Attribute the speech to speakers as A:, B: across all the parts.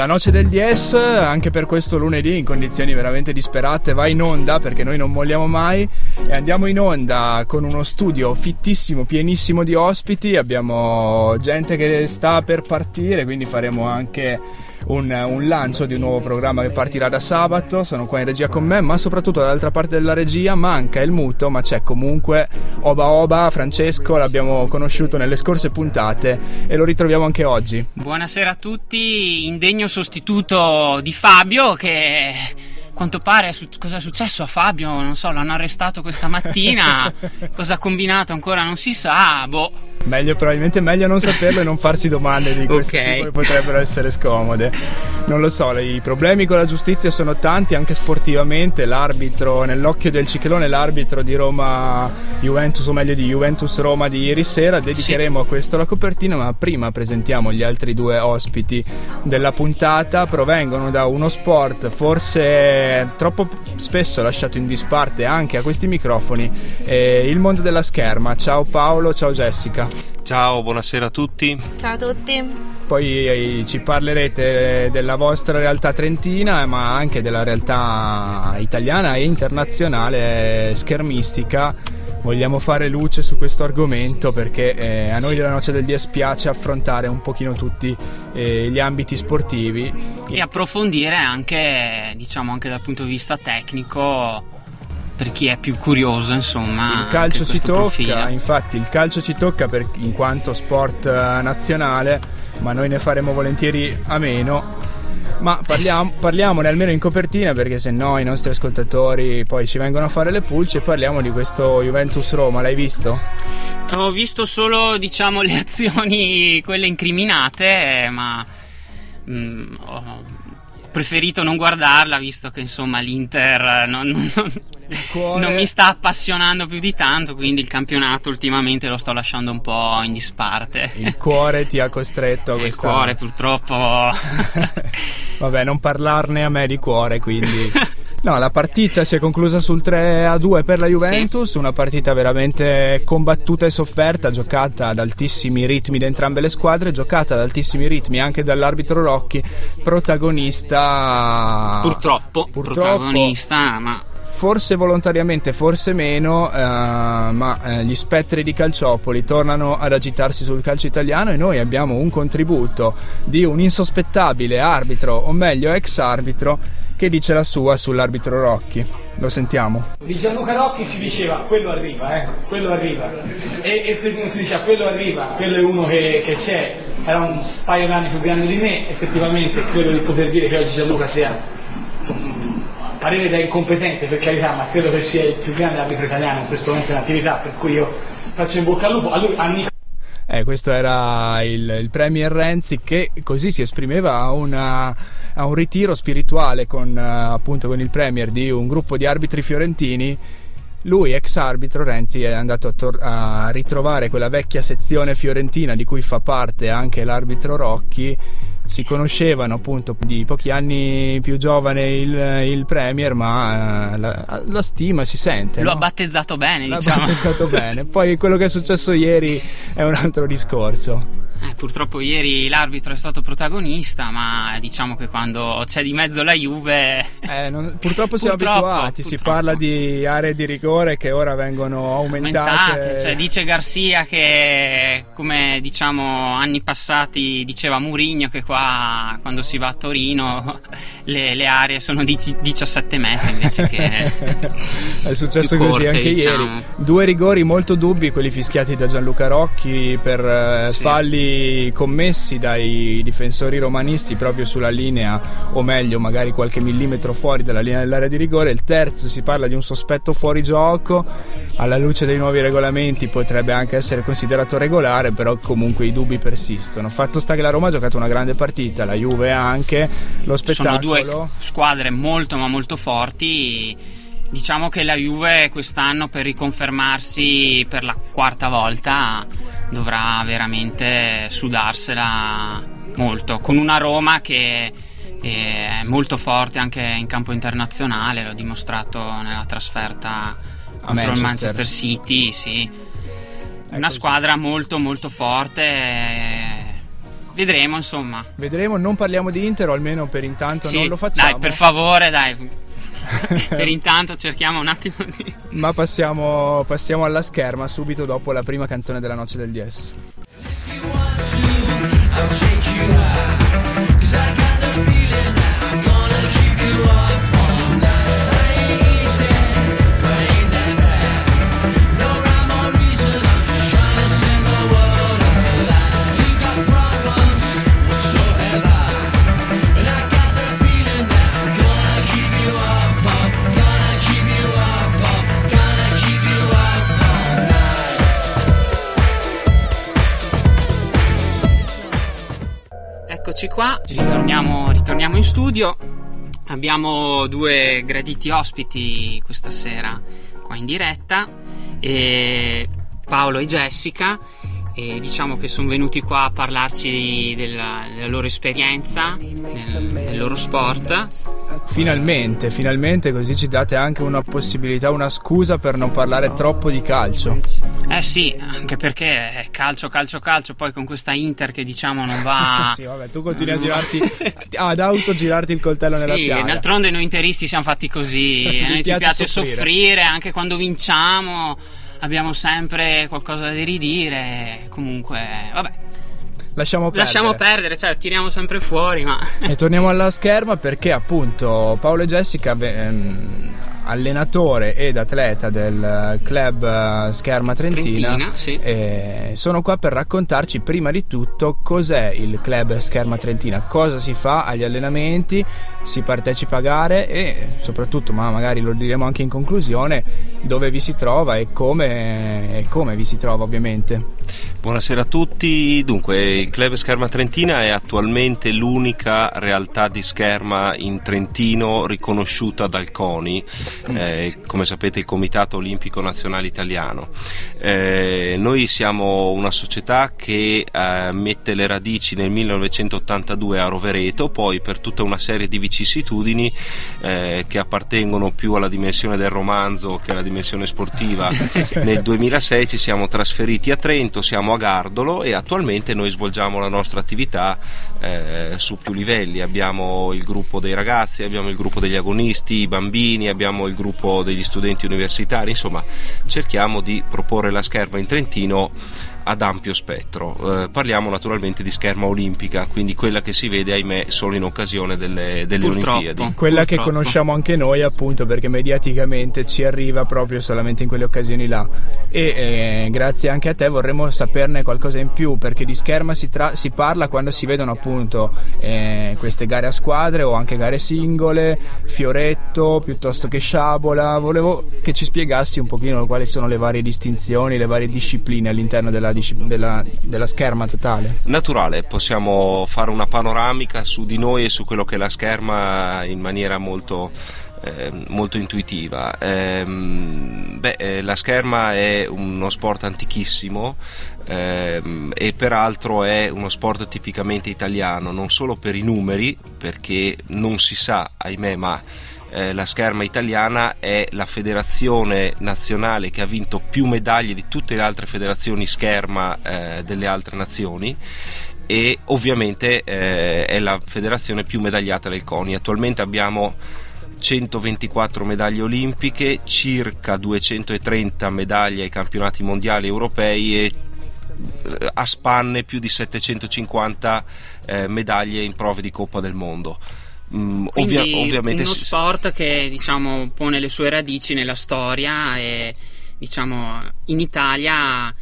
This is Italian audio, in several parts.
A: La noce del DS, anche per questo lunedì in condizioni veramente disperate, va in onda perché noi non molliamo mai. E andiamo in onda con uno studio fittissimo, pienissimo di ospiti, abbiamo gente che sta per partire, quindi faremo anche un, un, lancio di un nuovo programma che partirà da sabato. Sono qua in regia con me, ma soprattutto dall'altra parte della regia manca il muto, ma c'è comunque Oba Oba, Francesco, l'abbiamo conosciuto nelle scorse puntate e lo ritroviamo anche oggi.
B: Buonasera a tutti, indegno sostituto di Fabio che quanto pare su- cosa è successo a Fabio, non so, l'hanno arrestato questa mattina, cosa ha combinato ancora non si sa, boh.
A: Meglio, probabilmente meglio non saperlo e non farsi domande di questo okay. tipo che potrebbero essere scomode. Non lo so, i problemi con la giustizia sono tanti anche sportivamente. L'arbitro, nell'occhio del ciclone, l'arbitro di Roma Juventus, o meglio di Juventus Roma di ieri sera. Dedicheremo sì. a questo la copertina, ma prima presentiamo gli altri due ospiti della puntata. Provengono da uno sport forse troppo spesso lasciato in disparte anche a questi microfoni, eh, il mondo della scherma. Ciao Paolo, ciao Jessica.
C: Ciao, buonasera a tutti.
D: Ciao a tutti.
A: Poi eh, ci parlerete della vostra realtà trentina, ma anche della realtà italiana e internazionale schermistica. Vogliamo fare luce su questo argomento perché eh, a noi sì. della Noce del DS piace affrontare un pochino tutti eh, gli ambiti sportivi
B: e approfondire anche, diciamo, anche dal punto di vista tecnico per chi è più curioso, insomma.
A: Il calcio ci tocca, profilo. infatti il calcio ci tocca per, in quanto sport eh, nazionale, ma noi ne faremo volentieri a meno. Ma parliamo, parliamone almeno in copertina perché se no i nostri ascoltatori poi ci vengono a fare le pulce e parliamo di questo Juventus Roma, l'hai visto?
B: Ho visto solo diciamo le azioni, quelle incriminate, ma mh, mm, preferito non guardarla visto che insomma l'Inter non, non, non, non, mi sta appassionando più di tanto quindi il campionato ultimamente lo sto lasciando un po' in disparte.
A: Il cuore ti ha costretto a questa
B: il cuore purtroppo.
A: Vabbè non parlarne a me di cuore quindi No, la partita si è conclusa sul 3 a 2 per la Juventus, sì. una partita veramente combattuta e sofferta, giocata ad altissimi ritmi da entrambe le squadre, giocata ad altissimi ritmi anche dall'arbitro Rocchi, protagonista
B: purtroppo, purtroppo protagonista, ma
A: forse volontariamente, forse meno, eh, ma eh, gli spettri di Calciopoli tornano ad agitarsi sul calcio italiano e noi abbiamo un contributo di un insospettabile arbitro, o meglio ex arbitro, che dice la sua sull'arbitro Rocchi. Lo sentiamo.
E: Di Gianluca Rocchi si diceva quello arriva, eh, quello arriva. E, e si diceva quello arriva, quello è uno che, che c'è, era un paio d'anni più grande di me, effettivamente credo di poter dire che oggi Gianluca sia parere da incompetente per carità, ma credo che sia il più grande arbitro italiano in questo momento in attività, per cui io faccio in bocca al lupo. A lui, a Nico
A: eh, questo era il, il, Premier Renzi che così si esprimeva a, una, a un ritiro spirituale con, uh, appunto, con il Premier di un gruppo di arbitri fiorentini. Lui, ex arbitro, Renzi, è andato a, tor- a ritrovare quella vecchia sezione fiorentina di cui fa parte anche l'arbitro Rocchi si conoscevano appunto di pochi anni più giovane il, il Premier, ma eh, la, la, stima si sente.
B: Lo
A: no?
B: ha battezzato bene, L'ha diciamo.
A: battezzato bene. Poi quello che è successo ieri è un altro discorso.
B: Eh, purtroppo ieri l'arbitro è stato protagonista, ma diciamo che quando c'è di mezzo la Juve.
A: Eh, non, purtroppo siamo purtroppo, abituati, purtroppo. si parla di aree di rigore che ora vengono aumentate. aumentate
B: cioè, dice Garcia che, come diciamo anni passati diceva Murigno, che qua quando si va a Torino le, le aree sono di 17 metri invece che.
A: è successo così corte, anche diciamo. ieri. Due rigori molto dubbi, quelli fischiati da Gianluca Rocchi per eh, sì. falli commessi dai difensori romanisti proprio sulla linea, o meglio, magari qualche millimetro fuori dalla linea dell'area di rigore. Il terzo si parla di un sospetto fuori gioco, alla luce dei nuovi regolamenti potrebbe anche essere considerato regolare, però comunque i dubbi persistono. Fatto sta che la Roma ha giocato una grande partita, la Juve anche, lo spettacolo.
B: Sono due squadre molto ma molto forti Diciamo che la Juve quest'anno per riconfermarsi per la quarta volta dovrà veramente sudarsela molto, con una Roma che è molto forte anche in campo internazionale, l'ho dimostrato nella trasferta contro Manchester. il Manchester City, sì. Una squadra molto molto forte. Vedremo insomma.
A: Vedremo, non parliamo di Inter o almeno per intanto sì, non lo facciamo.
B: Dai, per favore, dai per intanto cerchiamo un attimo di...
A: Ma passiamo, passiamo alla scherma subito dopo la prima canzone della noce del DS.
B: Eccoci qua, ritorniamo, ritorniamo in studio. Abbiamo due graditi ospiti questa sera qua in diretta, Paolo e Jessica e diciamo che sono venuti qua a parlarci della, della loro esperienza, del, del, loro sport.
A: Finalmente, finalmente così ci date anche una possibilità, una scusa per non parlare troppo di calcio.
B: Eh sì, anche perché è calcio, calcio, calcio, poi con questa Inter che diciamo non va...
A: sì, vabbè, tu continui a girarti, ad autogirarti il coltello nella
B: sì,
A: piaga.
B: Sì, d'altronde noi interisti siamo fatti così, a noi ci piace soffrire. soffrire anche quando vinciamo abbiamo sempre qualcosa da ridire. Comunque, vabbè.
A: Lasciamo perdere.
B: Lasciamo perdere, cioè tiriamo sempre fuori, ma...
A: e torniamo alla scherma perché appunto Paolo e Jessica ehm, allenatore ed atleta del club eh, Scherma Trentina,
B: Trentina sì.
A: sono qua per raccontarci prima di tutto cos'è il club Scherma Trentina, cosa si fa agli allenamenti, si partecipa a gare e soprattutto, ma magari lo diremo anche in conclusione, dove vi si trova e come, e come vi si trova ovviamente.
C: Buonasera a tutti, dunque il club Scherma Trentina è attualmente l'unica realtà di scherma in Trentino riconosciuta dal CONI eh, come sapete il Comitato Olimpico Nazionale Italiano. Eh, noi siamo una società che eh, mette le radici nel 1982 a Rovereto, poi per tutta una serie di vicissitudini eh, che appartengono più alla dimensione del romanzo che alla dimensione sportiva, nel 2006 ci siamo trasferiti a Trento, siamo a Gardolo e attualmente noi svolgiamo la nostra attività eh, su più livelli. Abbiamo il gruppo dei ragazzi, abbiamo il gruppo degli agonisti, i bambini, abbiamo il gruppo degli studenti universitari, insomma cerchiamo di proporre la scherma in Trentino ad ampio spettro. Eh, parliamo naturalmente di scherma olimpica, quindi quella che si vede, ahimè, solo in occasione delle, delle Olimpiadi.
A: Quella Purtroppo. che conosciamo anche noi, appunto, perché mediaticamente ci arriva proprio solamente in quelle occasioni là. E eh, grazie anche a te vorremmo saperne qualcosa in più, perché di scherma si, tra- si parla quando si vedono appunto eh, queste gare a squadre o anche gare singole, fioretto piuttosto che sciabola. Volevo che ci spiegassi un pochino quali sono le varie distinzioni, le varie discipline all'interno della della, della, scherma totale?
C: Naturale, possiamo fare una panoramica su di noi e su quello che è la scherma in maniera molto, eh, molto intuitiva. Eh, beh, eh, la scherma è uno sport antichissimo ehm, e peraltro è uno sport tipicamente italiano, non solo per i numeri, perché non si sa, ahimè, ma eh, la scherma italiana è la federazione nazionale che ha vinto più medaglie di tutte le altre federazioni scherma eh, delle altre nazioni e ovviamente eh, è la federazione più medagliata del CONI. Attualmente abbiamo 124 medaglie olimpiche, circa 230 medaglie ai campionati mondiali europei e eh, a spanne più di 750 eh, medaglie in prove di Coppa del Mondo.
B: Mm, ovvia, ovviamente uno sport che diciamo, pone le sue radici nella storia e diciamo, in Italia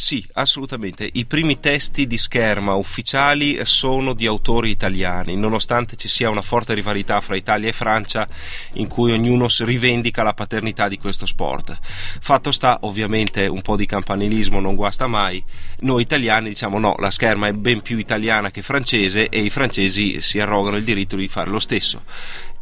C: Sì, assolutamente. I primi testi di scherma ufficiali sono di autori italiani, nonostante ci sia una forte rivalità fra Italia e Francia in cui ognuno rivendica la paternità di questo sport. Fatto sta, ovviamente, un po' di campanilismo non guasta mai. Noi italiani diciamo no, la scherma è ben più italiana che francese e i francesi si arrogano il diritto di fare lo stesso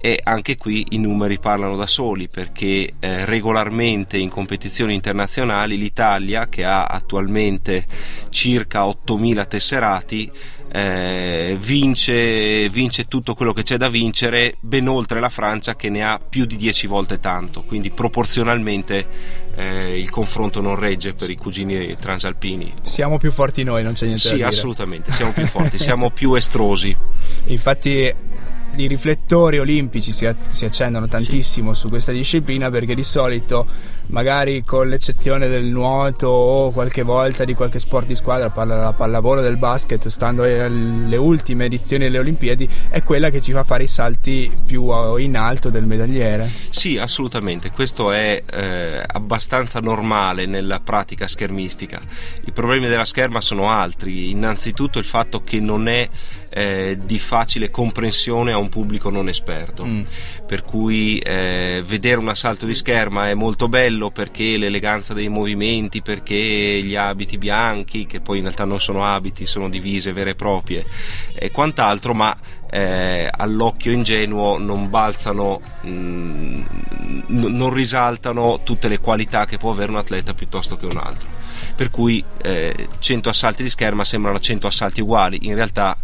C: e anche qui i numeri parlano da soli perché eh, regolarmente in competizioni internazionali l'Italia che ha attualmente circa 8.000 tesserati eh, vince, vince, tutto quello che c'è da vincere ben oltre la Francia che ne ha più di 10 volte tanto. Quindi proporzionalmente eh, il confronto non regge per i cugini transalpini.
A: Siamo più forti noi non c'è niente
C: sì,
A: da dire.
C: sì assolutamente siamo più forti siamo più estrosi.
A: Infatti i riflettori olimpici si, si accendono tantissimo sì. su questa disciplina perché di solito magari con l'eccezione del nuoto o qualche volta di qualche sport di squadra, parla della pallavolo, del basket, stando alle ultime edizioni delle Olimpiadi, è quella che ci fa fare i salti più in alto del medagliere.
C: Sì, assolutamente, questo è eh, abbastanza normale nella pratica schermistica. I problemi della scherma sono altri, innanzitutto il fatto che non è eh, di facile comprensione a un pubblico non esperto, mm. per cui eh, vedere un assalto di scherma è molto bello, perché l'eleganza dei movimenti, perché gli abiti bianchi, che poi in realtà non sono abiti, sono divise vere e proprie e quant'altro, ma eh, all'occhio ingenuo non balzano, mh, mm, non risaltano tutte le qualità che può avere un atleta piuttosto che un altro. Per cui eh, 100 assalti di scherma sembrano 100 assalti uguali, in realtà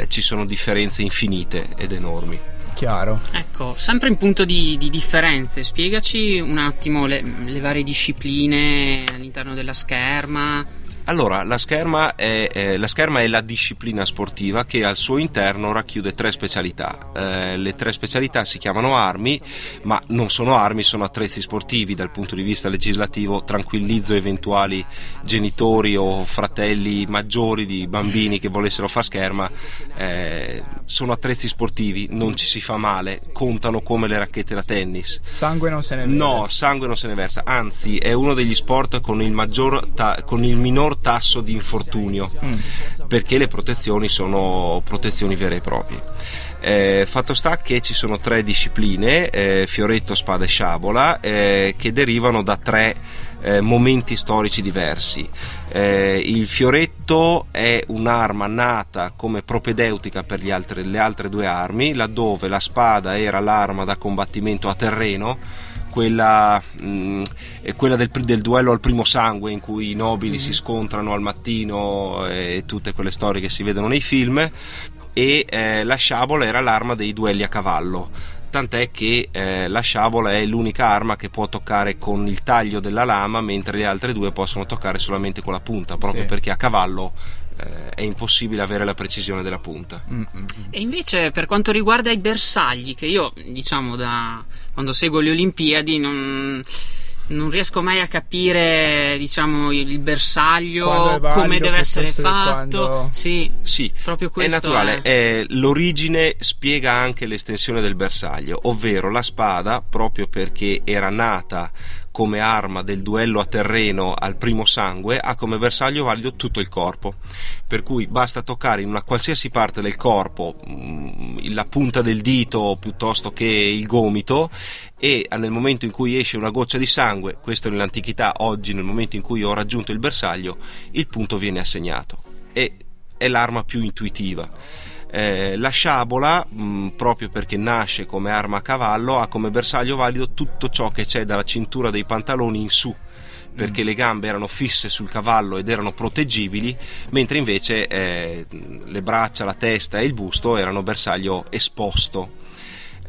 C: eh, ci sono differenze infinite ed enormi
A: chiaro.
B: Ecco, sempre in punto di, di differenze, spiegaci un attimo le, le varie discipline all'interno della scherma.
C: Allora, la scherma, è, eh, la scherma, è, la disciplina sportiva che al suo interno racchiude tre specialità. Eh, le tre specialità si chiamano armi, ma non sono armi, sono attrezzi sportivi. Dal punto di vista legislativo tranquillizzo eventuali genitori o fratelli maggiori di bambini che volessero fare scherma. Eh, sono attrezzi sportivi, non ci si fa male, contano come le racchette da tennis.
A: Sangue non se ne versa?
C: No, sangue non se ne versa, anzi è uno degli sport con il, maggior ta- con il minor tasso di infortunio mm. perché le protezioni sono protezioni vere e proprie. Eh, fatto sta che ci sono tre discipline, eh, fioretto, spada e sciabola, eh, che derivano da tre eh, momenti storici diversi. Eh, il fioretto è un'arma nata come propedeutica per altre, le altre due armi, laddove la spada era l'arma da combattimento a terreno quella, mh, mm, quella del, del, duello al primo sangue in cui i nobili mm-hmm. si scontrano al mattino e tutte quelle storie che si vedono nei film e eh, la sciabola era l'arma dei duelli a cavallo tant'è che eh, la sciabola è l'unica arma che può toccare con il taglio della lama mentre le altre due possono toccare solamente con la punta proprio sì. perché a cavallo eh, è impossibile avere la precisione della punta.
B: Mm-hmm. E invece per quanto riguarda i bersagli, che io diciamo da quando seguo le Olimpiadi non non riesco mai a capire diciamo il bersaglio valido, come deve essere fatto quando... sì,
C: sì, proprio questo è naturale è... l'origine spiega anche l'estensione del bersaglio ovvero la spada proprio perché era nata come arma del duello a terreno al primo sangue ha come bersaglio valido tutto il corpo. Per cui basta toccare in una qualsiasi parte del corpo mm, la punta del dito piuttosto che il gomito e nel momento in cui esce una goccia di sangue, questo nell'antichità, oggi nel momento in cui ho raggiunto il bersaglio, il punto viene assegnato. E è l'arma più intuitiva. Eh, la sciabola, mh, mm, proprio perché nasce come arma a cavallo, ha come bersaglio valido tutto ciò che c'è dalla cintura dei pantaloni in su perché mm. le gambe erano fisse sul cavallo ed erano proteggibili, mentre invece eh, le braccia, la testa e il busto erano bersaglio esposto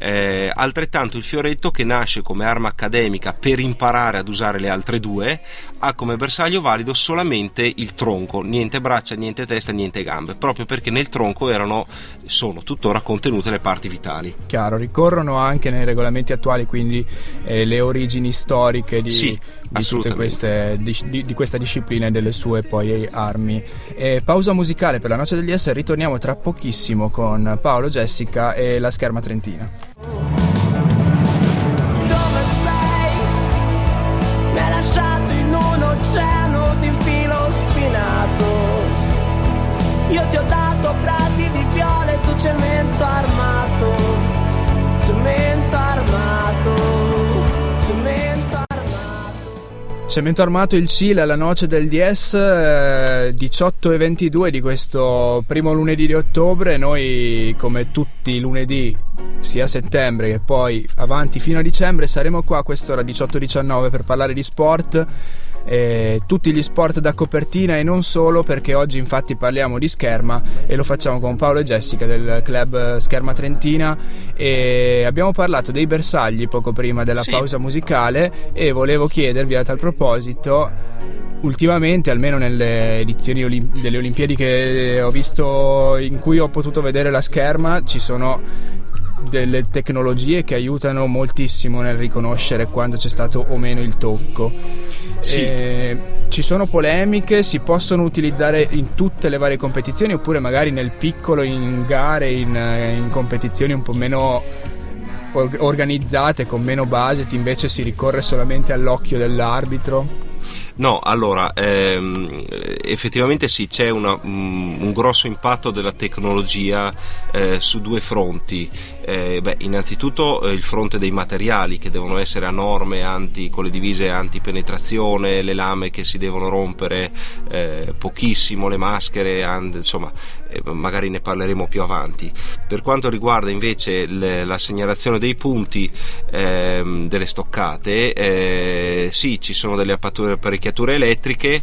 C: eh, altrettanto il fioretto che nasce come arma accademica per imparare ad usare le altre due ha come bersaglio valido solamente il tronco, niente braccia, niente testa, niente gambe, proprio perché nel tronco erano, sono tuttora contenute le parti vitali.
A: Chiaro, ricorrono anche nei regolamenti attuali quindi eh, le origini storiche di,
C: sì,
A: di, tutte queste, di, di, questa disciplina e delle sue poi armi. E pausa musicale per la noce degli S, ritorniamo tra pochissimo con Paolo, Jessica e la scherma trentina. Cemento Armato il Cile alla noce del DS eh, 18 e 22 di questo primo lunedì di ottobre. Noi come tutti i lunedì sia a settembre che poi avanti fino a dicembre saremo qua a quest'ora 18-19 per parlare di sport eh, tutti gli sport da copertina e non solo perché oggi infatti parliamo di scherma e lo facciamo con Paolo e Jessica del club Scherma Trentina e abbiamo parlato dei bersagli poco prima della sì. pausa musicale e volevo chiedervi a tal proposito ultimamente, almeno nelle edizioni olim- delle Olimpiadi che ho visto in cui ho potuto vedere la scherma, ci sono delle tecnologie che aiutano moltissimo nel riconoscere quando c'è stato o meno il tocco. Sì. E ci sono polemiche, si possono utilizzare in tutte le varie competizioni oppure magari nel piccolo in gare, in, in competizioni un po' meno organizzate, con meno budget, invece si ricorre solamente all'occhio dell'arbitro?
C: No, allora, ehm, effettivamente sì, c'è una, um, un grosso impatto della tecnologia eh, su due fronti. Eh, beh, innanzitutto eh, il fronte dei materiali che devono essere a norme anti, con le divise antipenetrazione, le lame che si devono rompere eh, pochissimo, le maschere, and, insomma, eh, magari ne parleremo più avanti. Per quanto riguarda invece le, la segnalazione dei punti ehm, delle stoccate, eh, sì, ci sono delle apparecchiature elettriche,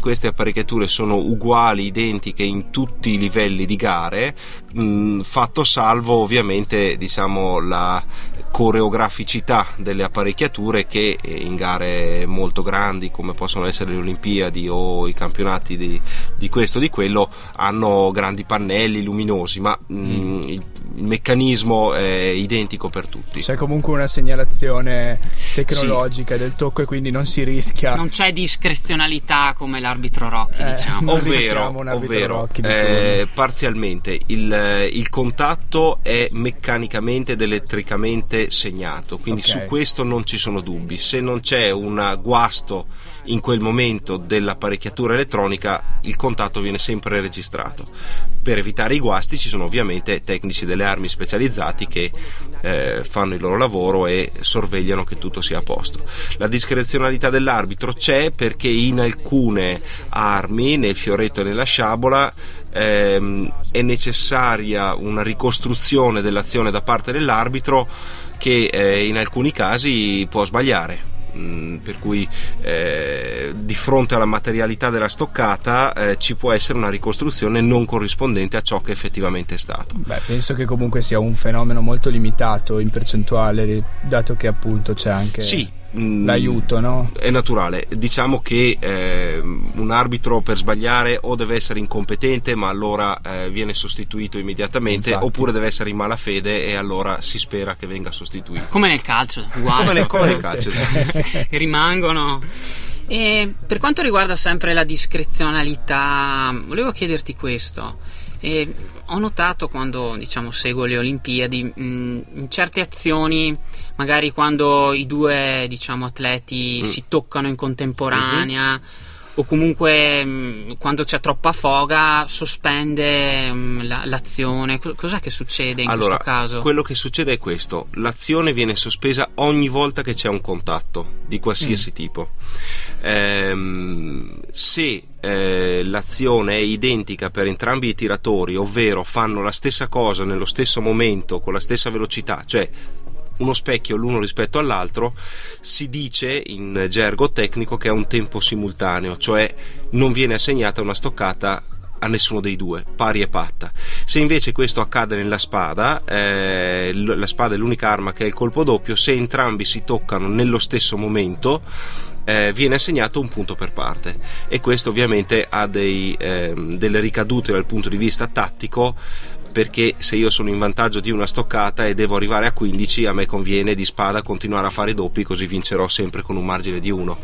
C: queste apparecchiature sono uguali, identiche in tutti i livelli di gare, mh, fatto salvo ovviamente diciamo, la coreograficità delle apparecchiature che eh, in gare molto grandi come possono essere le Olimpiadi o i campionati di, di questo o di quello hanno grandi pannelli luminosi ma mh, mm, il, meccanismo è identico per tutti
A: c'è comunque una segnalazione tecnologica sì. del tocco e quindi non si rischia
B: non c'è discrezionalità come l'arbitro Rocchi eh, diciamo
C: ovvero, ovvero eh, parzialmente il, il contatto è meccanicamente ed elettricamente segnato, quindi okay. su questo non ci sono dubbi. Se non c'è un guasto in quel momento dell'apparecchiatura elettronica, il contatto viene sempre registrato. Per evitare i guasti ci sono ovviamente tecnici delle armi specializzati che eh, fanno il loro lavoro e sorvegliano che tutto sia a posto. La discrezionalità dell'arbitro c'è perché in alcune armi, nel fioretto e nella sciabola, ehm, è necessaria una ricostruzione dell'azione da parte dell'arbitro che eh, in alcuni casi può sbagliare. Mm, per cui eh, di fronte alla materialità della stoccata eh, ci può essere una ricostruzione non corrispondente a ciò che effettivamente è stato.
A: Beh, penso che comunque sia un fenomeno molto limitato in percentuale, dato che appunto c'è anche.
C: Sì,
A: l'aiuto, no?
C: È naturale. Diciamo che eh, un arbitro per sbagliare o deve essere incompetente, ma allora eh, viene sostituito immediatamente, Infatti. oppure deve essere in malafede e allora si spera che venga sostituito.
B: Come nel calcio, uguale.
C: come, nel, come nel calcio.
B: Rimangono. E per quanto riguarda sempre la discrezionalità, volevo chiederti questo. E ho notato quando diciamo, seguo le Olimpiadi, mh, in certe azioni magari quando i due diciamo, atleti mm. si toccano in contemporanea mm-hmm. o comunque mh, mm, quando c'è troppa foga sospende mh, mm, la, l'azione. Cos'è che succede in
C: allora,
B: questo caso?
C: Quello che succede è questo: l'azione viene sospesa ogni volta che c'è un contatto di qualsiasi mm. tipo. Ehm, se eh, l'azione è identica per entrambi i tiratori, ovvero fanno la stessa cosa nello stesso momento con la stessa velocità, cioè uno specchio l'uno rispetto all'altro, si dice in gergo tecnico che è un tempo simultaneo, cioè non viene assegnata una stoccata a nessuno dei due, pari e patta. Se invece questo accade nella spada, eh, la spada è l'unica arma che ha il colpo doppio, se entrambi si toccano nello stesso momento, eh, viene assegnato un punto per parte e questo ovviamente ha dei, eh, delle ricadute dal punto di vista tattico perché se io sono in vantaggio di una stoccata e devo arrivare a 15 a me conviene di spada continuare a fare doppi così vincerò sempre con un margine di 1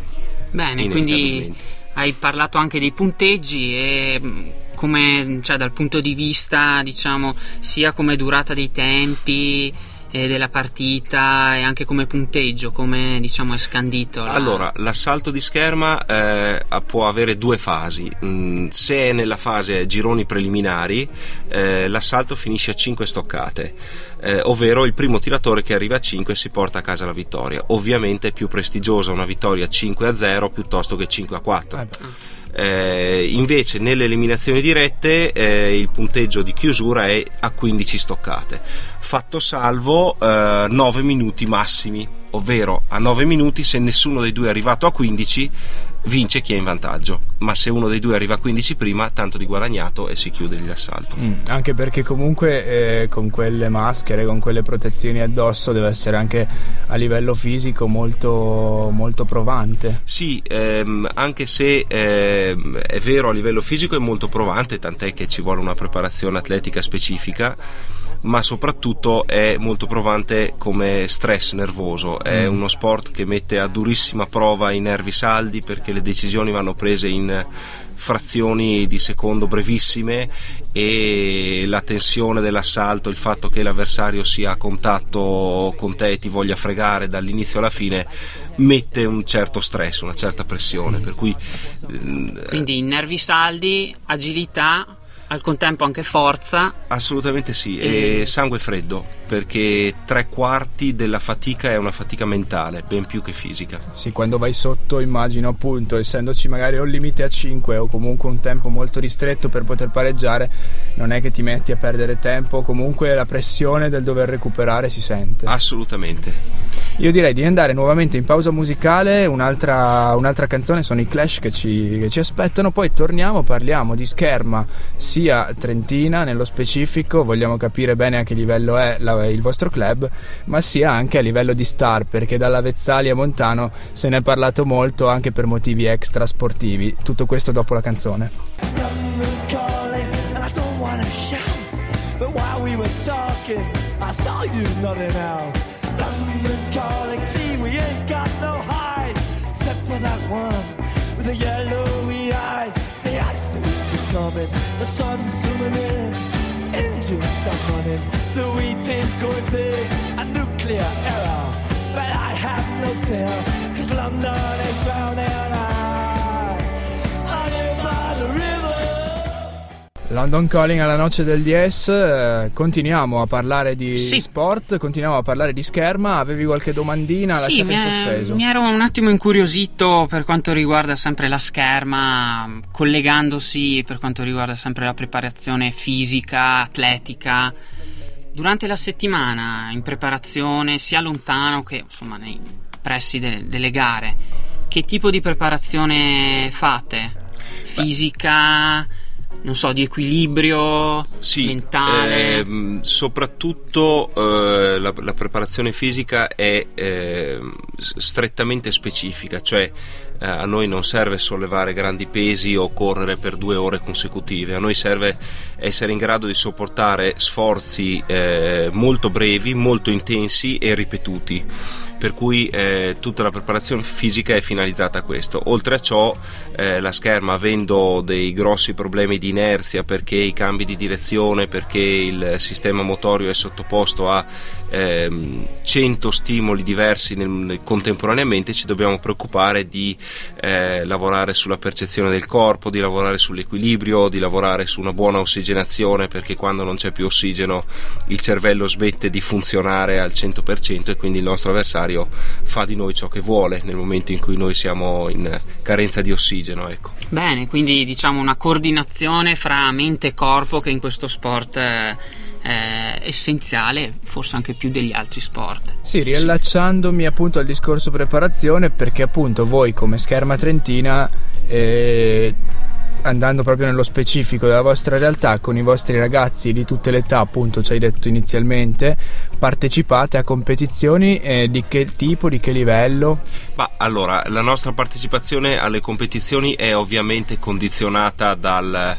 B: bene quindi hai parlato anche dei punteggi e mm, come cioè, dal punto di vista diciamo sia come durata dei tempi eh, della partita e anche come punteggio, come diciamo è scandito?
C: La... Allora, l'assalto di scherma eh, può avere due fasi. Mm, se è nella fase gironi preliminari, eh, l'assalto finisce a 5 stoccate, eh, ovvero il primo tiratore che arriva a 5 si porta a casa la vittoria. Ovviamente è più prestigiosa una vittoria 5 a 0 piuttosto che 5 a 4. Eh, invece nelle eliminazioni dirette eh, il punteggio di chiusura è a 15 stoccate, fatto salvo eh, 9 minuti massimi, ovvero a 9 minuti se nessuno dei due è arrivato a 15 vince chi è in vantaggio, ma se uno dei due arriva a 15 prima, tanto di guadagnato e si chiude l'assalto.
A: Mm, anche perché comunque eh, con quelle maschere, con quelle protezioni addosso deve essere anche a livello fisico molto, molto provante.
C: Sì, ehm, anche se ehm, è vero a livello fisico è molto provante, tant'è che ci vuole una preparazione atletica specifica ma soprattutto è molto provante come stress nervoso. È mm. uno sport che mette a durissima prova i nervi saldi perché le decisioni vanno prese in frazioni di secondo brevissime e la tensione dell'assalto, il fatto che l'avversario sia a contatto con te e ti voglia fregare dall'inizio alla fine mette un certo stress, una certa pressione. Per cui,
B: Quindi nervi saldi, agilità al contempo anche forza.
C: Assolutamente sì, e, e sangue freddo, perché tre quarti della fatica è una fatica mentale, ben più che fisica.
A: Sì, quando vai sotto immagino appunto, essendoci magari un limite a 5 o comunque un tempo molto ristretto per poter pareggiare, non è che ti metti a perdere tempo, comunque la pressione del dover recuperare si sente.
C: Assolutamente.
A: Io direi di andare nuovamente in pausa musicale, un'altra, un'altra canzone sono i Clash che ci, che ci, aspettano, poi torniamo, parliamo di scherma sia trentina nello specifico, vogliamo capire bene a che livello è la, il vostro club, ma sia anche a livello di star, perché dalla Vezzali a Montano se ne è parlato molto anche per motivi extra sportivi. Tutto questo dopo la canzone. I saw you nodding out the sun's zooming in Engines stuck running, the wheat is going big A nuclear error, but I have no fear Cause London is drowning London Calling alla noce del DS, eh, continuiamo a parlare di sì. sport, continuiamo a parlare di scherma, avevi qualche domandina?
B: Sì, mi, è, mi, ero un attimo incuriosito per quanto riguarda sempre la scherma, collegandosi per quanto riguarda sempre la preparazione fisica, atletica. Durante la settimana, in preparazione, sia lontano che insomma nei pressi de- delle gare, che tipo di preparazione fate? Fisica? Beh non so, di equilibrio
C: sì,
B: mentale?
C: Ehm, soprattutto eh, la, la, preparazione fisica è eh, strettamente specifica, cioè eh, a noi non serve sollevare grandi pesi o correre per due ore consecutive, a noi serve essere in grado di sopportare sforzi eh, molto brevi, molto intensi e ripetuti per cui eh, tutta la preparazione fisica è finalizzata a questo. Oltre a ciò, eh, la scherma, avendo dei grossi problemi di inerzia perché i cambi di direzione, perché il sistema motorio è sottoposto a ehm, 100 stimoli diversi nel, contemporaneamente, ci dobbiamo preoccupare di eh, lavorare sulla percezione del corpo, di lavorare sull'equilibrio, di lavorare su una buona ossigenazione perché quando non c'è più ossigeno il cervello smette di funzionare al 100% e quindi il nostro avversario fa di noi ciò che vuole nel momento in cui noi siamo in carenza di ossigeno. Ecco.
B: Bene, quindi diciamo una coordinazione fra mente e corpo che in questo sport... Eh eh, essenziale, forse anche più degli altri sport.
A: Sì, riallacciandomi sì. appunto al discorso preparazione, perché appunto voi come Scherma Trentina, eh, andando proprio nello specifico della vostra realtà, con i vostri ragazzi di tutte le età, appunto ci hai detto inizialmente, partecipate a competizioni eh, di che tipo, di che livello?
C: Ma allora, la nostra partecipazione alle competizioni è ovviamente condizionata dal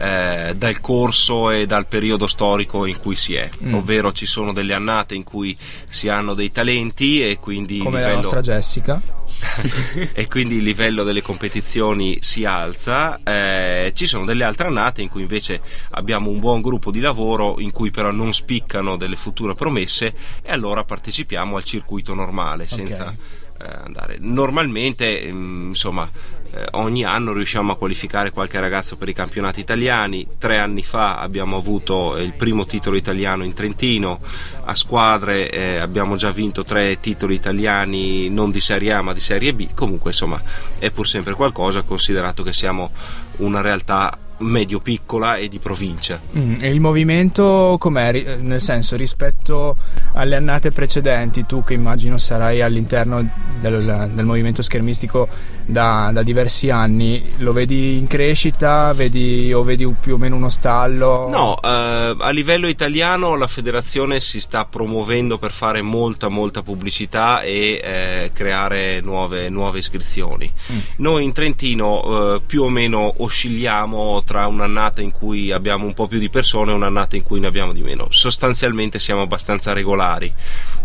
C: eh, dal corso e dal periodo storico in cui si è, mm. ovvero ci sono delle annate in cui si hanno dei talenti e quindi
A: come livello... la nostra Jessica
C: e quindi il livello delle competizioni si alza. Eh, ci sono delle altre annate in cui invece abbiamo un buon gruppo di lavoro in cui però non spiccano delle future promesse e allora partecipiamo al circuito normale senza okay. eh, andare. Normalmente, mm, insomma, eh, ogni anno riusciamo a qualificare qualche ragazzo per i campionati italiani. Tre anni fa abbiamo avuto il primo titolo italiano in Trentino, a squadre eh, abbiamo già vinto tre titoli italiani non di Serie A ma di Serie B. Comunque insomma è pur sempre qualcosa considerato che siamo una realtà medio-piccola e di provincia.
A: Mm, e il movimento com'è? Nel senso, rispetto alle annate precedenti, tu che immagino sarai all'interno del, del movimento schermistico da, da, diversi anni, lo vedi in crescita vedi, o vedi più o meno uno stallo?
C: No, eh, a livello italiano la federazione si sta promuovendo per fare molta molta pubblicità e eh, creare nuove, nuove iscrizioni. Mm. Noi in Trentino eh, più o meno oscilliamo tra un'annata in cui abbiamo un po' più di persone e un'annata in cui ne abbiamo di meno. Sostanzialmente siamo abbastanza regolari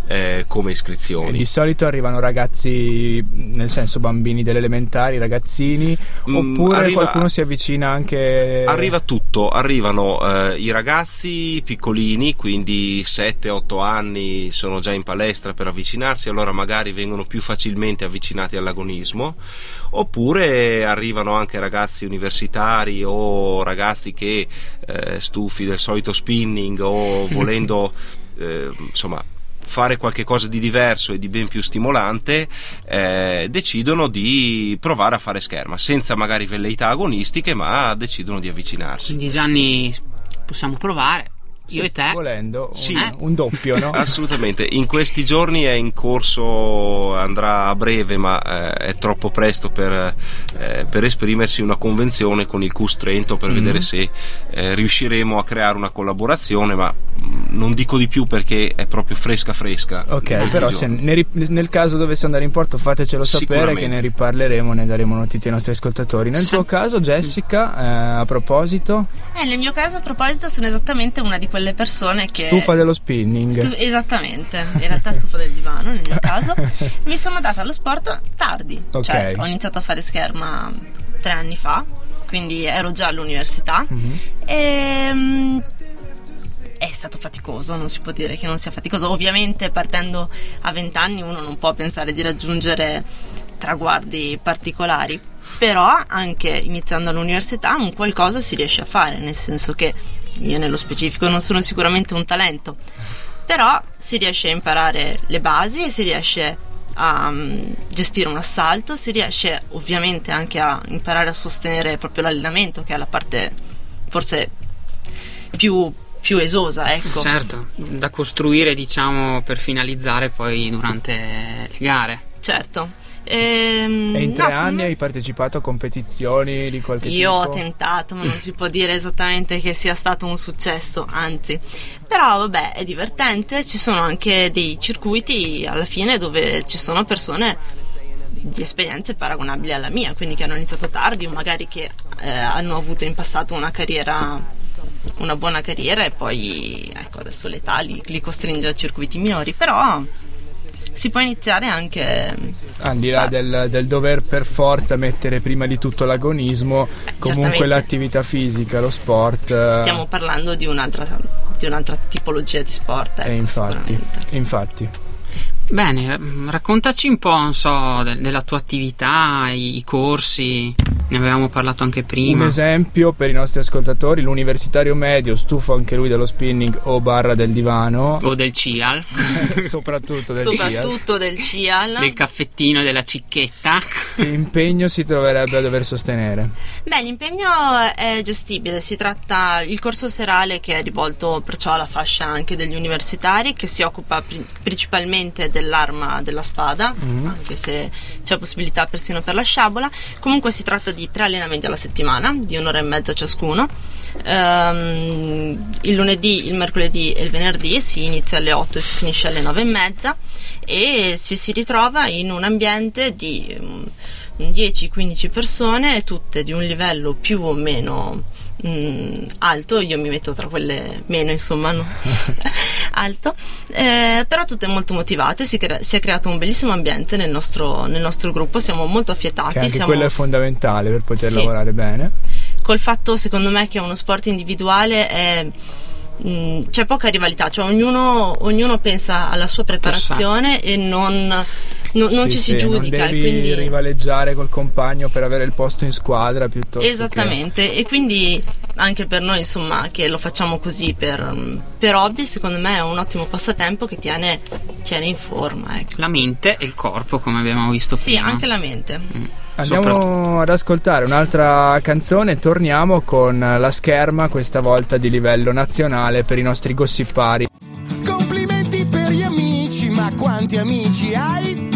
C: eh, come iscrizioni.
A: E di solito arrivano ragazzi, nel senso bambini delle elementari, ragazzini, mm, oppure arriva, qualcuno si avvicina anche...
C: Arriva tutto, arrivano eh, i ragazzi piccolini, quindi 7-8 anni sono già in palestra per avvicinarsi, allora magari vengono più facilmente avvicinati all'agonismo, oppure arrivano anche ragazzi universitari o ragazzi che eh, stufi del solito spinning o volendo... Eh, insomma fare qualcosa di diverso e di ben più stimolante, eh, decidono di provare a fare scherma, senza magari velleità agonistiche, ma decidono di avvicinarsi.
B: Quindi Gianni possiamo provare. Io
A: sì,
B: e te.
A: Volendo, un, sì. un doppio, no?
C: Assolutamente. In questi giorni è in corso, andrà a breve, ma eh, è troppo presto per, eh, per, esprimersi una convenzione con il CUS Trento per mm-hmm. vedere se eh, riusciremo a creare una collaborazione, ma mh, non dico di più perché è proprio fresca fresca.
A: Ok, però se ne, nel caso dovesse andare in porto fatecelo sapere che ne riparleremo, ne daremo notizie ai nostri ascoltatori. Nel sì. tuo caso, Jessica, eh, a proposito?
D: Eh, nel mio caso, a proposito, sono esattamente una di quelle persone che...
A: Stufa dello spinning.
D: Stu- esattamente, in realtà stufa del divano nel mio caso. Mi sono data allo sport tardi, okay. cioè ho iniziato a fare scherma tre anni fa, quindi ero già all'università mm-hmm. e... Um, è stato faticoso, non si può dire che non sia faticoso. Ovviamente partendo a 20 anni uno non può pensare di raggiungere traguardi particolari, però anche iniziando all'università un qualcosa si riesce a fare, nel senso che io nello specifico non sono sicuramente un talento, però si riesce a imparare le basi si riesce a um, gestire un assalto, si riesce ovviamente anche a imparare a sostenere proprio l'allenamento, che è la parte forse più, più esosa, ecco.
B: Certo, da costruire diciamo per finalizzare poi durante le gare.
D: Certo.
A: Ehm, e in tre no, anni hai partecipato a competizioni di qualche
D: Io
A: tipo?
D: Io ho tentato, ma non si può dire esattamente che sia stato un successo, anzi. Però vabbè, è divertente, ci sono anche dei circuiti alla fine dove ci sono persone di esperienze paragonabili alla mia, quindi che hanno iniziato tardi o magari che eh, hanno avuto in passato una carriera una buona carriera e poi ecco adesso l'età li, li costringe a circuiti minori, però si può iniziare anche
A: al di là del, del, dover per forza mettere prima di tutto l'agonismo eh, comunque l'attività fisica lo sport
D: eh. stiamo parlando di un'altra, di un'altra tipologia di sport ecco,
A: infatti, infatti.
B: Bene, raccontaci un po', so, de- della tua attività, i-, i corsi, ne avevamo parlato anche prima.
A: Un esempio per i nostri ascoltatori, l'universitario medio, stufo anche lui dello spinning o barra del divano.
B: O del CIAL.
A: Soprattutto del
D: Soprattutto
A: CIAL.
D: del CIAL.
B: Del caffettino e della cicchetta.
A: Che impegno si troverebbe a dover sostenere?
D: Beh, l'impegno è gestibile, si tratta il corso serale che è rivolto perciò alla fascia anche degli universitari che si occupa pri- principalmente dell'arma della spada, mm-hmm. anche se c'è possibilità persino per la sciabola. Comunque si tratta di tre allenamenti alla settimana, di un'ora e mezza ciascuno. Um, il lunedì, il mercoledì e il venerdì si inizia alle 8 e si finisce alle 9 e mezza e ci si ritrova in un ambiente di um, 10-15 persone, tutte di un livello più o meno mh, alto, io mi metto tra quelle meno, insomma, no? alto, eh, però tutte molto motivate, si, crea- si, è creato un bellissimo ambiente nel nostro, nel nostro gruppo, siamo molto affiatati. Che
A: anche
D: siamo...
A: quello è fondamentale per poter sì. lavorare bene.
D: Col fatto secondo me che uno sport individuale è Mm, c'è poca rivalità, cioè ognuno, ognuno, pensa alla sua preparazione e non, non, non ci
A: sì,
D: si giudica.
A: Non devi
D: quindi...
A: rivaleggiare col compagno per avere il posto in squadra piuttosto.
D: Esattamente,
A: che...
D: e quindi anche per noi insomma che lo facciamo così per, per hobby secondo me è un ottimo passatempo che tiene, tiene in forma ecco.
B: la mente e il corpo come abbiamo visto
D: sì,
B: prima
D: sì anche la mente mm.
A: Andiamo ad ascoltare un'altra canzone, torniamo con la scherma, questa volta di livello nazionale per i nostri gossipari.
F: Complimenti per gli amici, ma quanti amici hai?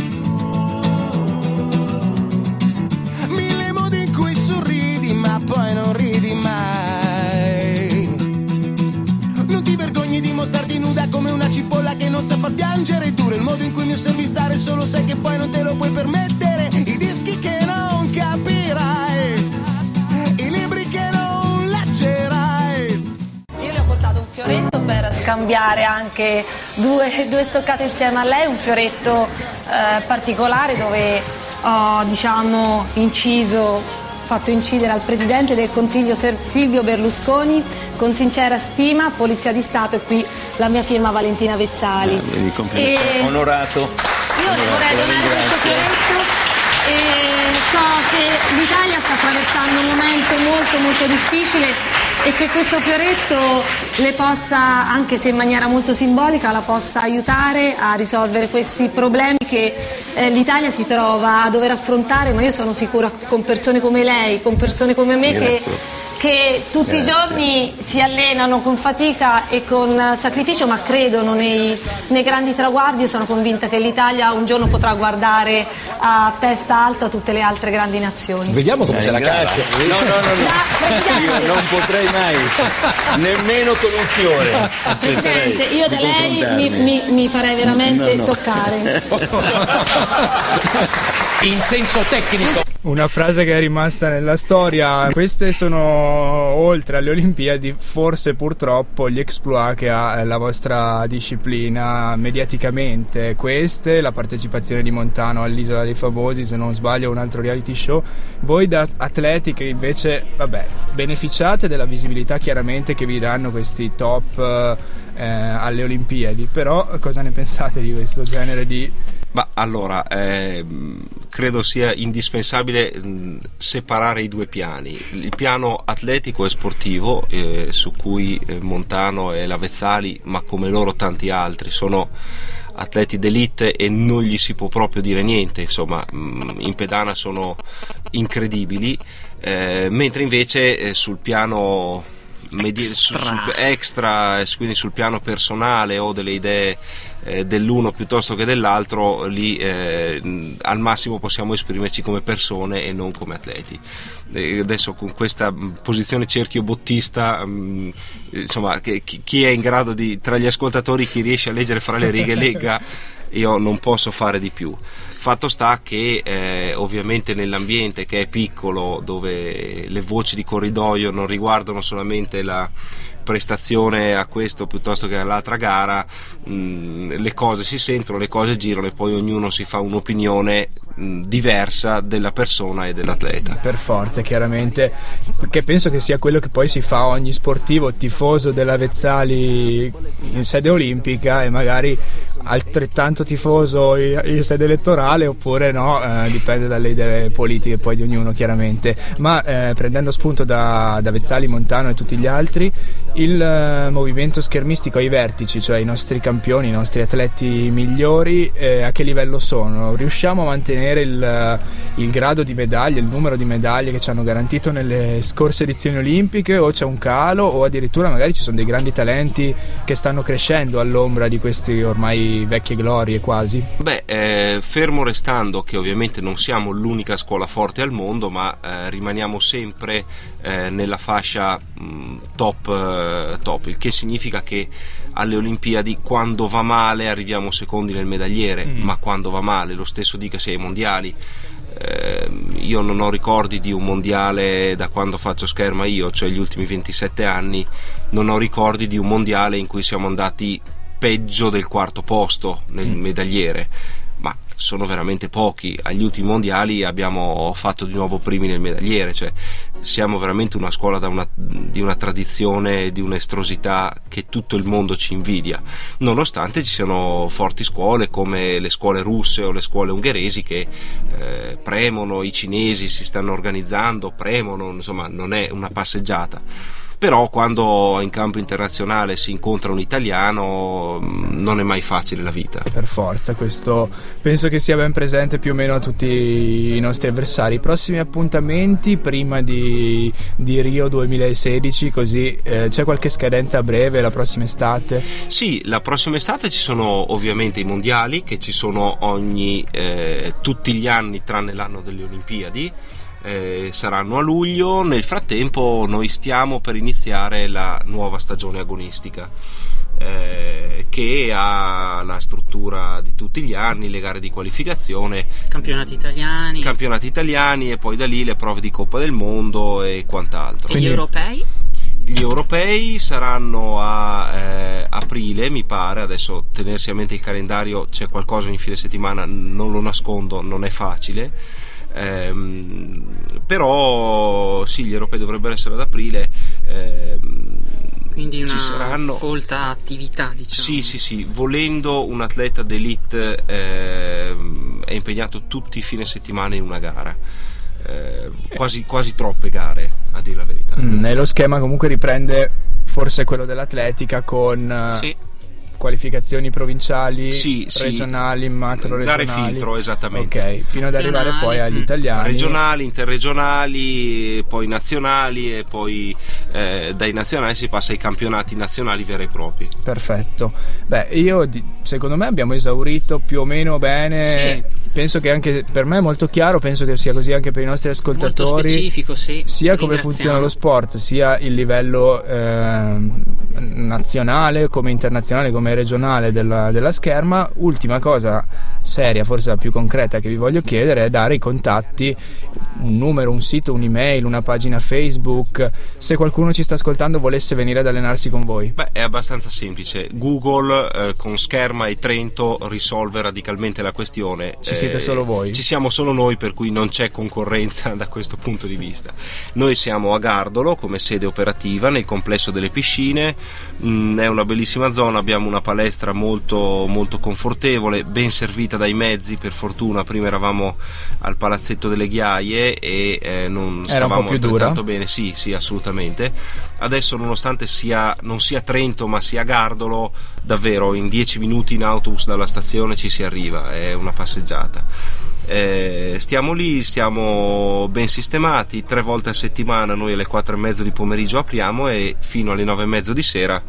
F: Mille modi in cui sorridi, ma poi non non sa far piangere duro. Il modo in cui mi osservi stare solo sai che poi non te lo puoi permettere. I dischi che capirai, i libri che non leggerai.
G: Io le ho portato un fioretto per scambiare anche due, due stoccate insieme a lei, un fioretto eh, particolare dove ho diciamo inciso fatto incidere al Presidente del Consiglio Silvio Berlusconi con sincera stima, Polizia di Stato e qui la mia firma Valentina Vezzali.
H: Eh, e... Onorato.
G: Io le vorrei donare questo fioretto e so che l'Italia sta attraversando un momento molto molto difficile e che questo fioretto le possa, anche se in maniera molto simbolica, la possa aiutare a risolvere questi problemi che eh, l'Italia si trova a dover affrontare, ma io sono sicura con persone come lei, con persone come me Grazie. che che tutti Grazie. i giorni si allenano con fatica e con sacrificio, ma credono nei, nei, grandi traguardi. Io sono convinta che l'Italia un giorno potrà guardare a testa alta tutte le altre grandi nazioni.
H: Vediamo come eh, ce la cava. No, no, no, no. Io non potrei mai, nemmeno con un fiore.
G: Presidente, io da lei mi, mi, mi, farei veramente no, no. toccare.
H: In senso tecnico.
A: Una frase che è rimasta nella storia. Queste sono, oltre alle Olimpiadi, forse purtroppo gli exploit che ha la vostra disciplina mediaticamente. Queste, la partecipazione di Montano all'Isola dei Famosi, se non sbaglio, un altro reality show. Voi da atleti che invece, vabbè, beneficiate della visibilità chiaramente che vi danno questi top eh, alle Olimpiadi, però cosa ne pensate di questo genere di
C: ma allora, eh, credo sia indispensabile separare i due piani. Il piano atletico e sportivo, eh, su cui eh, Montano e Lavezzali, ma come loro tanti altri, sono atleti d'elite e non gli si può proprio dire niente, insomma, in pedana sono incredibili, eh, mentre invece eh, sul piano
B: extra. Su, su,
C: extra, quindi sul piano personale o delle idee eh, dell'uno piuttosto che dell'altro, lì eh, al massimo possiamo esprimerci come persone e non come atleti. E adesso con questa posizione cerchio bottista, mh, mm, insomma, che, chi è in grado di, tra gli ascoltatori, chi riesce a leggere fra le righe, lega, io non posso fare di più. Fatto sta che eh, ovviamente nell'ambiente che è piccolo, dove le voci di corridoio non riguardano solamente la prestazione a questo piuttosto che all'altra gara, mh, le cose si sentono, le cose girano e poi ognuno si fa un'opinione mh, diversa della persona e dell'atleta.
A: Per forza, chiaramente, perché penso che sia quello che poi si fa ogni sportivo tifoso della Vezzali in sede olimpica e magari altrettanto tifoso in sede elettorale oppure no, eh, dipende dalle idee politiche poi di ognuno chiaramente. Ma eh, prendendo spunto da, da Vezzali, Montano e tutti gli altri, il eh, movimento schermistico ai vertici, cioè i nostri campioni, i nostri atleti migliori, eh, a che livello sono? Riusciamo a mantenere il, eh, il, grado di medaglie, il numero di medaglie che ci hanno garantito nelle scorse edizioni olimpiche o c'è un calo o addirittura magari ci sono dei grandi talenti che stanno crescendo all'ombra di queste ormai vecchie glorie quasi?
C: Beh, eh, fermo restando che ovviamente non siamo l'unica scuola forte al mondo, ma eh, rimaniamo sempre eh, nella fascia mh, top eh, top, il che significa che alle Olimpiadi quando va male arriviamo secondi nel medagliere, mm. ma quando va male lo stesso dica sia ai mondiali. Eh, io non ho ricordi di un mondiale da quando faccio scherma io, cioè gli ultimi 27 anni, non ho ricordi di un mondiale in cui siamo andati peggio del quarto posto nel mm. medagliere sono veramente pochi. Agli ultimi mondiali abbiamo fatto di nuovo primi nel medagliere, cioè siamo veramente una scuola una, di una tradizione di un'estrosità che tutto il mondo ci invidia, nonostante ci siano forti scuole come le scuole russe o le scuole ungheresi che eh, premono, i cinesi si stanno organizzando, premono, insomma non è una passeggiata però quando in campo internazionale si incontra un italiano mm, non è mai facile la vita.
A: Per forza, questo penso che sia ben presente più o meno a tutti i nostri avversari. I prossimi appuntamenti prima di, di Rio 2016, così eh, c'è qualche scadenza breve la prossima estate?
C: Sì, la prossima estate ci sono ovviamente i mondiali che ci sono ogni, eh, tutti gli anni tranne l'anno delle Olimpiadi eh, saranno a luglio. Nel frattempo noi stiamo per iniziare la nuova stagione agonistica. Eh, che ha la struttura di tutti gli anni, le gare di qualificazione,
B: campionati italiani,
C: campionati italiani e poi da lì le prove di Coppa del Mondo e quant'altro.
B: E gli europei?
C: Gli europei saranno a eh, aprile, mi pare, adesso tenersi a mente il calendario, c'è qualcosa in fine settimana, non lo nascondo, non è facile ehm, però sì, gli europei dovrebbero essere ad aprile. Ehm,
B: quindi una saranno... folta attività, diciamo.
C: Sì, sì, sì. Volendo un atleta d'elite eh, è impegnato tutti i fine settimana in una gara. Eh, quasi, quasi, troppe gare, a dire la verità.
A: Mm, e lo schema comunque riprende forse quello dell'atletica con... Sì qualificazioni provinciali, sì, regionali, sì. macro regionali.
C: Dare filtro, esattamente.
A: Ok, fino ad arrivare poi agli italiani.
C: Regionali, interregionali, poi nazionali e poi eh, dai nazionali si passa ai campionati nazionali veri e propri.
A: Perfetto. Beh, io secondo me abbiamo esaurito più o meno bene. Sì. Penso che anche per me è molto chiaro, penso che sia così anche per i nostri ascoltatori.
B: Molto specifico, sì.
A: Sia come funziona lo sport, sia il livello eh, nazionale come internazionale come regionale della, della scherma. Ultima cosa seria, forse la più concreta che vi voglio chiedere è dare i contatti, un numero, un sito, un'email, una pagina Facebook, se qualcuno ci sta ascoltando volesse venire ad allenarsi con voi.
C: Beh, è abbastanza semplice. Google eh, con scherma e Trento risolve radicalmente la questione.
A: Ci eh, siete solo voi?
C: Ci siamo solo noi, per cui non c'è concorrenza da questo punto di vista. Noi siamo a Gardolo come sede operativa nel complesso delle piscine, mm, è una bellissima zona, abbiamo una palestra molto, molto confortevole, ben servita dai mezzi, per fortuna prima eravamo al palazzetto delle ghiaie e eh, non
A: Era
C: stavamo
A: altrettanto
C: bene, sì, sì, assolutamente. Adesso nonostante sia, non sia Trento ma sia Gardolo, davvero in 10 minuti in autobus dalla stazione ci si arriva, è una passeggiata. Eh, stiamo lì, stiamo ben sistemati, tre volte a settimana noi alle 4 e mezzo di pomeriggio apriamo e fino alle 9 e mezzo di sera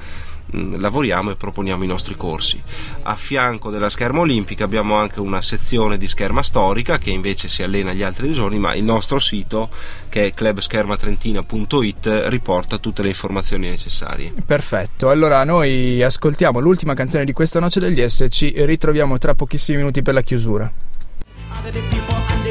C: lavoriamo e proponiamo i nostri corsi. A fianco della scherma olimpica abbiamo anche una sezione di scherma storica che invece si allena gli altri giorni, ma il nostro sito che è clubschermatrentina.it riporta tutte le informazioni necessarie.
A: Perfetto, allora noi ascoltiamo l'ultima canzone di questa noce degli S e ci ritroviamo tra pochissimi minuti per la chiusura. I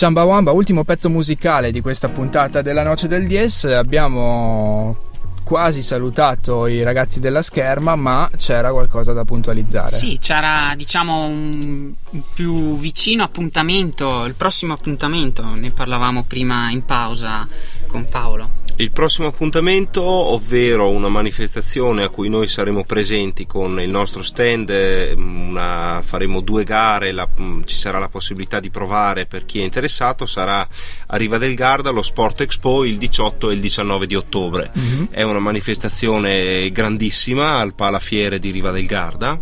A: Ciambawamba, ultimo pezzo musicale di questa puntata della Noce del DS, abbiamo quasi salutato i ragazzi della scherma, ma c'era qualcosa da puntualizzare.
B: Sì, c'era diciamo un più vicino appuntamento, il prossimo appuntamento, ne parlavamo prima in pausa con Paolo.
C: Il prossimo appuntamento, ovvero una manifestazione a cui noi saremo presenti con il nostro stand, una, faremo due gare, la, ci sarà la possibilità di provare per chi è interessato, sarà a Riva del Garda lo Sport Expo il 18 e il 19 di ottobre. Mm-hmm. È una manifestazione grandissima al Palafiere di Riva del Garda.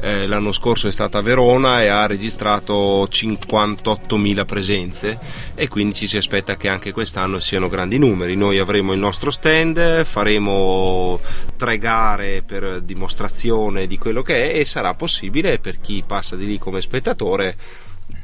C: Eh, l'anno scorso è stata a Verona e ha registrato 58.000 presenze e quindi ci si aspetta che anche quest'anno siano grandi grandi numeri. Noi avremo il nostro stand, faremo tre gare per dimostrazione di quello che è e sarà possibile per chi passa di lì come spettatore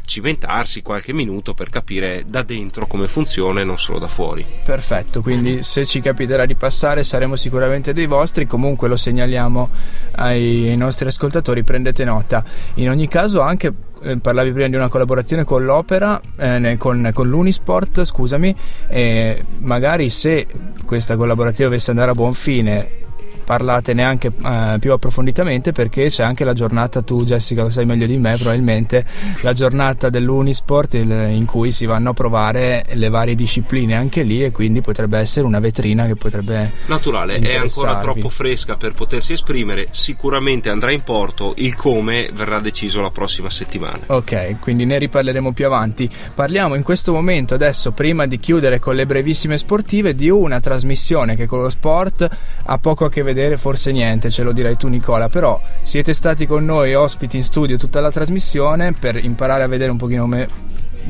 C: cimentarsi qualche minuto per capire da dentro come funziona e non solo da fuori.
A: Perfetto, quindi se ci capiterà di passare saremo sicuramente dei vostri, comunque lo segnaliamo ai nostri ascoltatori, prendete nota. In ogni caso anche eh, parlavi prima di una collaborazione con l'opera, eh, con, con, l'Unisport, scusami, e magari se questa collaborazione dovesse andare a buon fine parlatene anche eh, più approfonditamente perché c'è anche la giornata, tu Jessica lo sai meglio di me probabilmente, la giornata dell'Unisport in cui si vanno a provare le varie discipline anche lì e quindi potrebbe essere una vetrina che potrebbe...
C: Naturale, è ancora troppo fresca per potersi esprimere, sicuramente andrà in porto, il come verrà deciso la prossima settimana.
A: Ok, quindi ne riparleremo più avanti. Parliamo in questo momento adesso, prima di chiudere con le brevissime sportive, di una trasmissione che con lo sport ha poco a che vedere vedere forse niente, ce lo direi tu Nicola, però siete stati con noi ospiti in studio tutta la trasmissione per imparare a vedere un pochino me,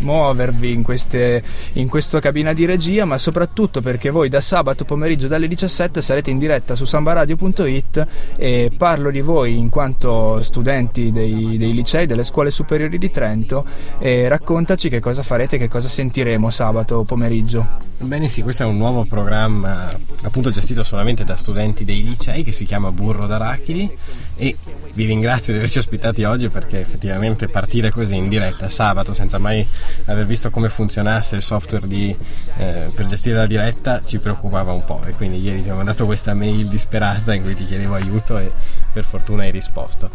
A: muovervi in, queste, in questa cabina di regia, ma soprattutto perché voi da sabato pomeriggio dalle 17 sarete in diretta su sambaradio.it e parlo di voi in quanto studenti dei, dei licei, delle scuole superiori di Trento e raccontaci che cosa farete, che cosa sentiremo sabato pomeriggio.
I: Bene sì, questo è un nuovo programma appunto gestito solamente da studenti dei licei che si chiama Burro d'Arachidi e vi ringrazio di averci ospitati oggi perché effettivamente partire così in diretta sabato senza mai aver visto come funzionasse il software di, eh, per gestire la diretta ci preoccupava un po' e quindi ieri ti ho mandato questa mail disperata in cui ti chiedevo aiuto e per fortuna hai risposto.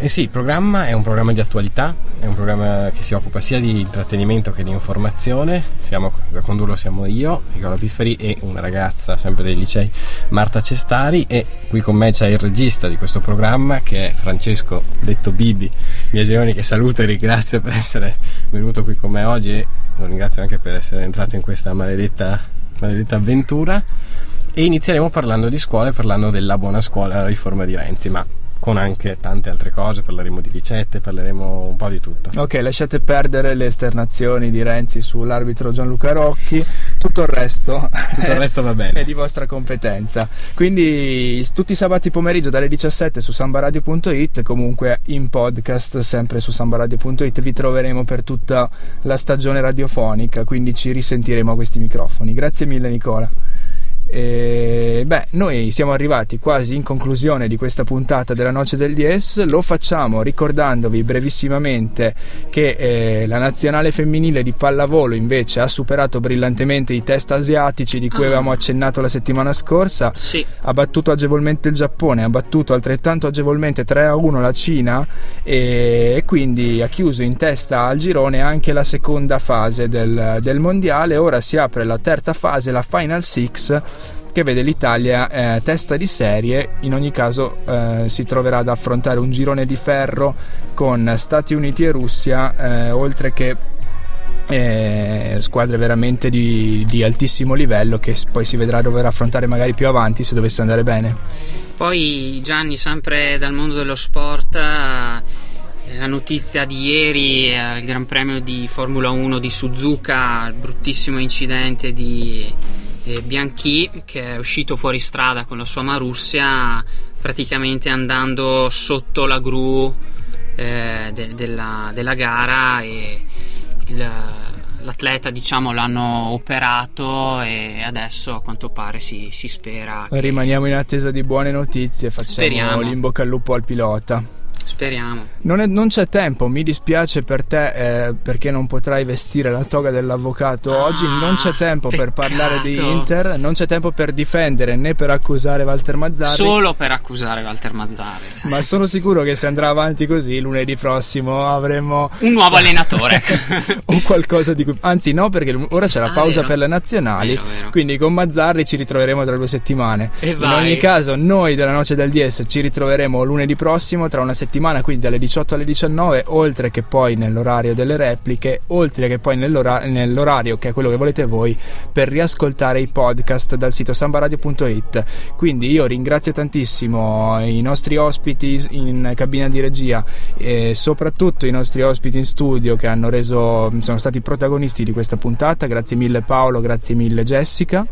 I: Eh sì, il programma è un programma di attualità, è un programma che si occupa sia di intrattenimento che di informazione. Siamo, a condurlo siamo io, Nicola Pifferi e una ragazza sempre dei licei, Marta Cestari e qui con me c'è il regista di questo programma che è Francesco, detto Bibi Biasioni, che saluto e ringrazio per essere venuto qui con me oggi e lo ringrazio anche per essere entrato in questa maledetta, maledetta avventura. E inizieremo parlando di scuole, parlando della buona scuola, la riforma di Renzi, ma con anche tante altre cose, parleremo di ricette, parleremo un po' di tutto.
A: Ok, lasciate perdere le esternazioni di Renzi sull'arbitro Gianluca Rocchi, tutto il resto,
I: tutto il resto va bene.
A: è di vostra competenza. Quindi tutti i sabati pomeriggio dalle 17 su sambaradio.it, comunque in podcast sempre su sambaradio.it vi troveremo per tutta la stagione radiofonica, quindi ci risentiremo a questi microfoni. Grazie mille Nicola. E, beh, noi siamo arrivati quasi in conclusione di questa puntata della Noce del DS. Lo facciamo ricordandovi brevissimamente che eh, la nazionale femminile di pallavolo invece ha superato brillantemente i test asiatici di cui ah. avevamo accennato la settimana scorsa.
B: Sì.
A: Ha battuto agevolmente il Giappone, ha battuto altrettanto agevolmente 3 a 1 la Cina e, e quindi ha chiuso in testa al girone anche la seconda fase del, del mondiale. Ora si apre la terza fase, la Final Six che vede l'Italia eh, testa di serie, in ogni caso eh, si troverà ad affrontare un girone di ferro con Stati Uniti e Russia, eh, oltre che eh, squadre veramente di, di, altissimo livello che poi si vedrà dover affrontare magari più avanti se dovesse andare bene.
B: Poi Gianni, sempre dal mondo dello sport, eh, la notizia di ieri al Gran Premio di Formula 1 di Suzuka, il bruttissimo incidente di eh, Bianchi che è uscito fuori strada con la sua Marussia praticamente andando sotto la gru eh, de- della, della, gara e il, l'atleta diciamo l'hanno operato e adesso a quanto pare si, si spera
A: che... rimaniamo in attesa di buone notizie facciamo Speriamo. l'in al lupo al pilota
B: Speriamo.
A: Non, è, non, c'è tempo, mi dispiace per te eh, perché non potrai vestire la toga dell'avvocato ah, oggi. Non c'è tempo
B: peccato.
A: per parlare di Inter, non c'è tempo per difendere né per accusare Walter Mazzarri.
B: Solo per accusare Walter Mazzarri.
A: Cioè. Ma sono sicuro che se andrà avanti così, lunedì prossimo avremo
B: un nuovo allenatore
A: o qualcosa di cui. Anzi, no, perché ora c'è la ah, pausa vero. per le nazionali.
B: Vero, vero.
A: Quindi con Mazzarri ci ritroveremo tra due settimane.
B: E
A: In ogni caso, noi della Noce del DS ci ritroveremo lunedì prossimo tra una settimana settimana, quindi dalle 18 alle 19, oltre che poi nell'orario delle repliche, oltre che poi nell'ora- nell'orario che è quello che volete voi, per riascoltare i podcast dal sito sambaradio.it. Quindi io ringrazio tantissimo i nostri ospiti in cabina di regia e soprattutto i nostri ospiti in studio che hanno reso, sono stati protagonisti di questa puntata. Grazie mille Paolo, grazie mille Jessica.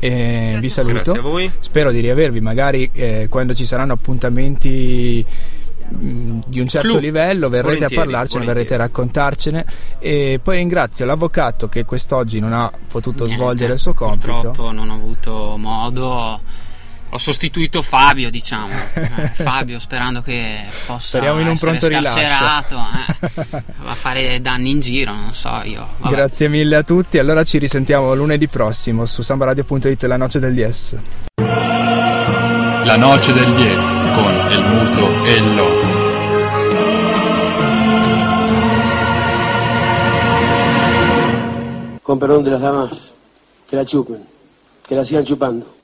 A: E vi saluto. Spero di riavervi magari eh, quando ci saranno appuntamenti mm, di un certo Clu. livello verrete a parlarcene, verrete a raccontarcene e poi ringrazio l'avvocato che quest'oggi non ha potuto Niente, svolgere il suo compito.
B: Purtroppo non ho avuto modo ho sostituito Fabio, diciamo. Eh, Fabio, sperando che possa
A: Speriamo in un pronto
B: scarcerato, eh, a fare danni in giro, non so io.
A: Vabbè. Grazie mille a tutti. Allora ci risentiamo lunedì prossimo su sambaradio.it La Noce del Dies.
J: La Noce del Dies con El Muto e il Loco.
K: Con perdón de las damas, que la chupen, que la sigan chupando.